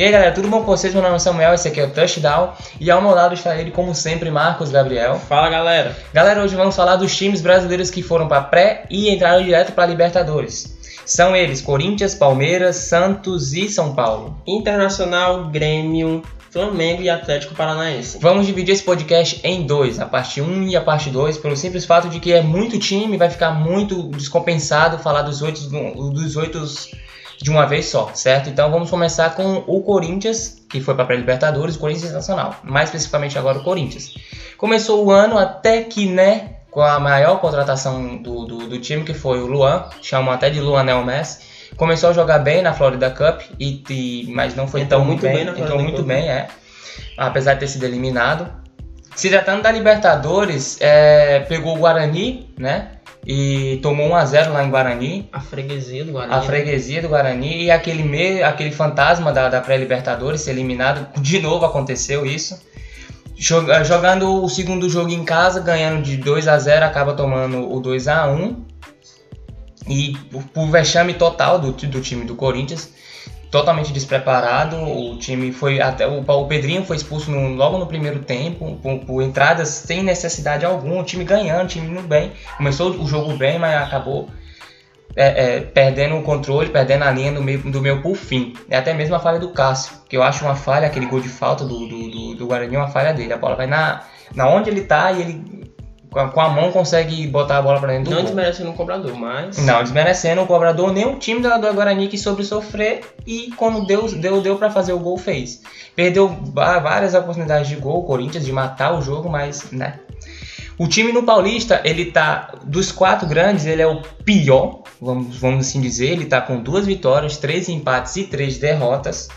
E aí galera, tudo bom com vocês? Meu nome é Samuel, esse aqui é o Touchdown e ao meu lado está ele, como sempre, Marcos Gabriel. Fala galera! Galera, hoje vamos falar dos times brasileiros que foram para pré e entraram direto para Libertadores. São eles Corinthians, Palmeiras, Santos e São Paulo. Internacional, Grêmio, Flamengo e Atlético Paranaense. Vamos dividir esse podcast em dois, a parte 1 e a parte 2, pelo simples fato de que é muito time, vai ficar muito descompensado falar dos oito, dos oito de uma vez só, certo? Então vamos começar com o Corinthians, que foi para a pré-libertadores, o Corinthians Nacional, mais especificamente agora o Corinthians. Começou o ano até que, né, com a maior contratação do, do, do time, que foi o Luan, chamam até de Luanel Messi, começou a jogar bem na Florida Cup, e, e mas não foi Entrou tão muito bem, bem entrou muito bem, é, apesar de ter sido eliminado. Se tratando da Libertadores, é, pegou o Guarani, né, e tomou 1 a 0 lá em Guarani, A freguesia do Guarani. a freguesia do Guarani e aquele, me, aquele fantasma da, da pré-Libertadores ser eliminado, de novo aconteceu isso. Joga- Jogando o segundo jogo em casa, ganhando de 2 a 0 acaba tomando o 2 a 1 E por, vexame total do, do time do Corinthians, totalmente despreparado. O time foi até. O, o Pedrinho foi expulso no- logo no primeiro tempo, por, por entradas sem necessidade alguma. O time ganhando, o time indo bem. Começou o jogo bem, mas acabou é, é, perdendo o controle, perdendo a linha do meio, do meio por fim. É até mesmo a falha do Cássio, que eu acho uma falha, aquele gol de falta do, do, do, do Guarani, uma falha dele. A bola vai na, na onde ele tá e ele com a, mão consegue botar a bola pra dentro do Não gol. desmerecendo o cobrador, mas. Não, desmerecendo o cobrador, nem o time do, do Guarani que soube sofrer e quando deu, deu, deu para fazer o gol, fez. Perdeu várias oportunidades de gol, o Corinthians, de matar o jogo, mas, né. O time no Paulista, ele tá, dos quatro grandes, ele é o pior, vamos, vamos assim dizer. Ele tá com duas vitórias, três empates e três derrotas.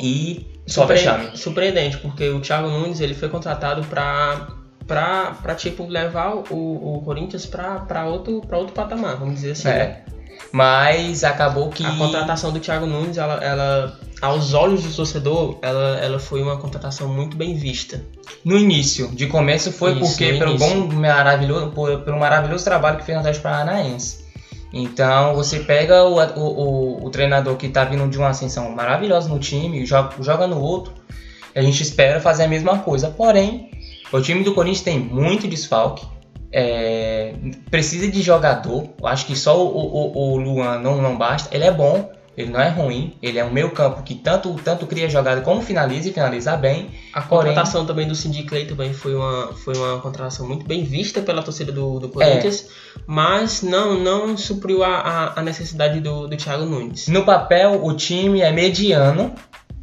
E só vexame. Surpreendente, porque o Thiago Nunes ele foi contratado pra. Pra, pra tipo, levar o, o Corinthians pra, pra, outro, pra outro patamar, vamos dizer assim. né? Mas acabou que. A contratação do Thiago Nunes, ela, ela, aos olhos do torcedor, ela, ela foi uma contratação muito bem vista. No início, de começo foi Isso, porque pelo bom maravilhoso, por- pelo maravilhoso trabalho que fez no Atlético Paranaense. Então você pega o, o, o, o treinador que tá vindo de uma ascensão maravilhosa no time, joga, joga no outro, e a gente espera fazer a mesma coisa. Porém, o time do Corinthians tem muito desfalque. É, precisa de jogador. Eu acho que só o, o, o Luan não, não basta. Ele é bom, ele não é ruim. Ele é um meio campo que tanto, tanto cria jogada como finaliza e finaliza bem. A Porém- contratação também do Cindy Clay também foi uma, foi uma contratação muito bem vista pela torcida do, É. do Corinthians, mas não, não supriu a, a, a necessidade do, do Thiago Nunes. No papel, o time é mediano.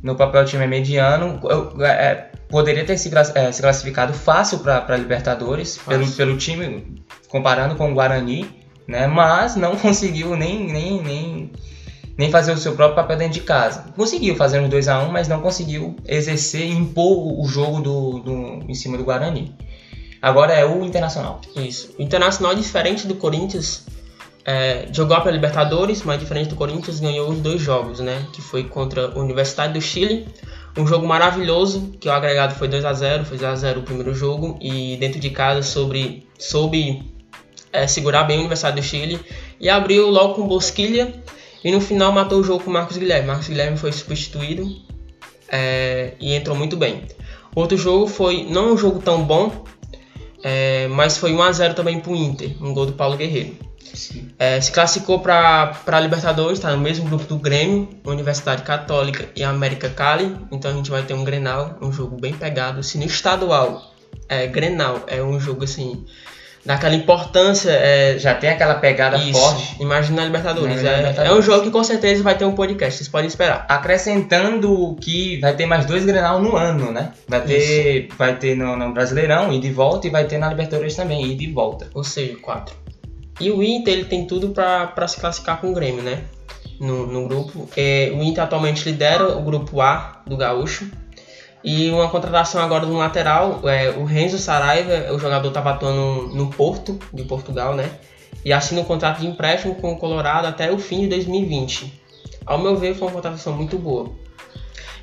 No papel, time é mediano. Eu- é, poderia ter se, é, se classificado fácil para Libertadores, pelo, Fácil. pelo time, comparando com o Guarani, né? mas não conseguiu nem, nem, nem, nem fazer o seu próprio papel dentro de casa. Conseguiu fazer uns 2x1, mas não conseguiu exercer e impor o- o jogo do, do, em cima do Guarani. Agora é o Internacional. Isso. O Internacional, diferente do Corinthians, é, jogou pela Libertadores, mas diferente do Corinthians, ganhou os dois jogos, né? Que foi contra a Universidade do Chile. Um jogo maravilhoso, que o agregado foi 2 a 0 foi 2x0 o primeiro jogo. E dentro de casa sobre, soube é, segurar bem a Universidade do Chile. E abriu logo com Bosquilha. E no final matou o jogo com o Marcos Guilherme. Marcos Guilherme foi substituído é, e entrou muito bem. Outro jogo foi, não um jogo tão bom, é, mas foi 1x0 também pro Inter, um gol do Paulo Guerreiro. É, se classificou para a Libertadores, está no mesmo grupo do Grêmio, Universidade Católica e América Cali. Então a gente vai ter um Grenal, um jogo bem pegado. Se no estadual, é, Grenal é um jogo assim, daquela importância. É, Já tem aquela pegada isso, forte. imagina a Libertadores. É, Libertadores. é um jogo que com certeza vai ter um podcast, vocês podem esperar. Acrescentando que vai ter mais dois Grenal no ano, né? Vai ter, vai ter no, no Brasileirão, ida e volta, e vai ter na Libertadores também, ida e volta. Ou seja, quatro. E o Inter ele tem tudo para se classificar com o Grêmio, né? No, no grupo. É, o Inter atualmente lidera o grupo A do Gaúcho. E uma contratação agora do lateral, é, o Renzo Saraiva, o jogador estava atuando no Porto, de Portugal, né? E assina um contrato de empréstimo com o Colorado até o fim de 2020. Ao meu ver, foi uma contratação muito boa.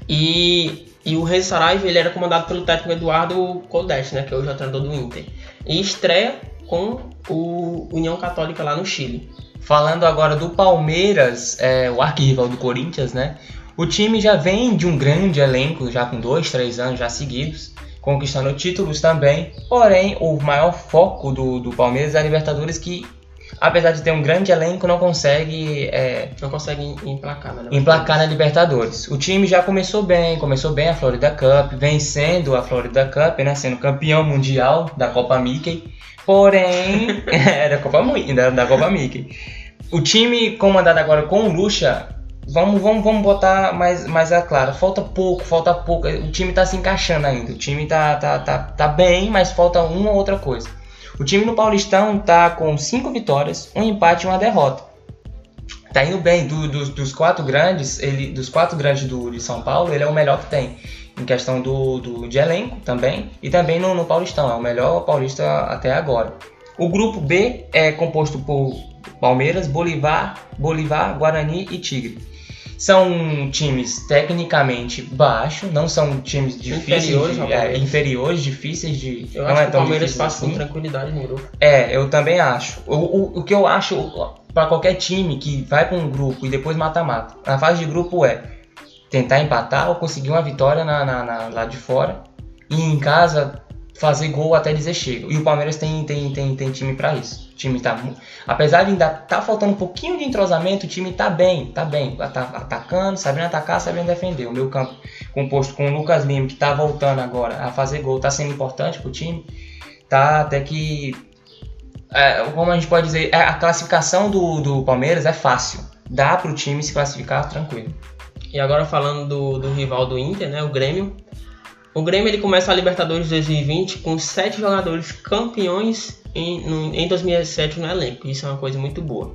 E, e o Renzo Saraiva ele era comandado pelo técnico Eduardo Coldeste, né? Que é o treinador do Inter. E estreia com o União Católica lá no Chile. Falando agora do Palmeiras, é, o arquirrival do Corinthians, né? O time já vem de um grande elenco, já com dois, três anos já seguidos, conquistando títulos também. Porém, o maior foco do, do Palmeiras é a Libertadores, que apesar de ter um grande elenco, não consegue é, não consegue emplacar na emplacar na Libertadores. O time já começou bem, começou bem a Florida Cup, vencendo a Florida Cup, né, sendo campeão mundial da Copa Mickey. Porém, é da Copa da, da Copa Mickey. O time comandado agora com o Lucha, vamos, vamos, vamos botar mais, mais a claro. Falta pouco, falta pouco. O time tá se encaixando ainda. O time tá, tá, tá, tá bem, mas falta uma ou outra coisa. O time no Paulistão tá com cinco vitórias, um empate e uma derrota. Tá indo bem. Do, do, dos quatro grandes, ele, dos quatro grandes do, de São Paulo, ele é o melhor que tem. Em questão do, do, de elenco também. E também no, no Paulistão. É o melhor paulista até agora. O grupo B é composto por Palmeiras, Bolivar, Bolivar, Guarani e Tigre. São times tecnicamente baixos, não são times difíceis, inferiores, de, é, inferiores difíceis de. Eu não acho é que o Palmeiras passa assim. com tranquilidade no grupo. É, eu também acho. O, o, o que eu acho para qualquer time que vai para um grupo e depois mata-mata, na fase de grupo é tentar empatar ou conseguir uma vitória na, na, na- lá de fora e em casa fazer gol até dizer chega. E o Palmeiras tem, tem, tem, tem time para isso. O time tá, apesar de ainda tá faltando um pouquinho de entrosamento, o time tá bem, tá bem, tá atacando, sabendo atacar, sabendo defender. O meu campo composto com o Lucas Lima, que tá voltando agora a fazer gol, tá sendo importante pro time. Tá até que é, como a gente pode dizer, é, a classificação do, do Palmeiras é fácil. Dá pro time se classificar tranquilo. E agora falando do, do rival do Inter, né, o Grêmio. O Grêmio ele começa a Libertadores 2020 com sete jogadores campeões em, no, em 2007 no elenco. Isso é uma coisa muito boa.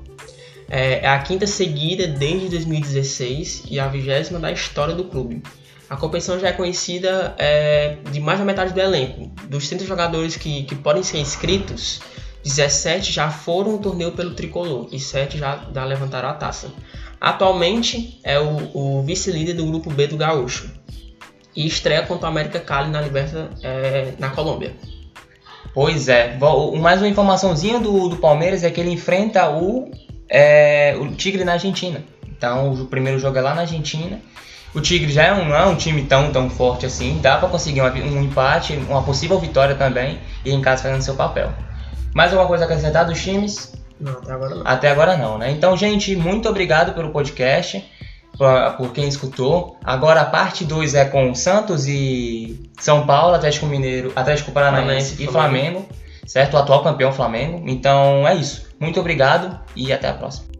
É, é a quinta seguida desde 2016 e a vigésima da história do clube. A competição já é conhecida é, de mais da metade do elenco. Dos 30 jogadores que, que podem ser inscritos, 17 já foram no torneio pelo tricolor e 7 já, levantaram a taça. Atualmente é o, o vice-líder do grupo B do Gaúcho e estreia contra o América Cali na Liberta é, na Colômbia. Pois é, mais uma informaçãozinha do, do Palmeiras é que ele enfrenta o, é, o Tigre na Argentina. Então o primeiro jogo é lá na Argentina. O Tigre já é um, não é um time tão, tão forte assim. Dá pra conseguir uma um empate, uma possível vitória também. E em casa fazendo seu papel. Mais alguma coisa a acrescentar dos times? Não, até agora não. Até agora não, né? Então, gente, muito obrigado pelo podcast, por, por quem escutou. Agora a parte 2 é com Santos e São Paulo, Atlético Mineiro, Atlético Paranaense Paranaense, e Flamengo, certo? O atual campeão Flamengo. Então é isso. Muito obrigado e até a próxima.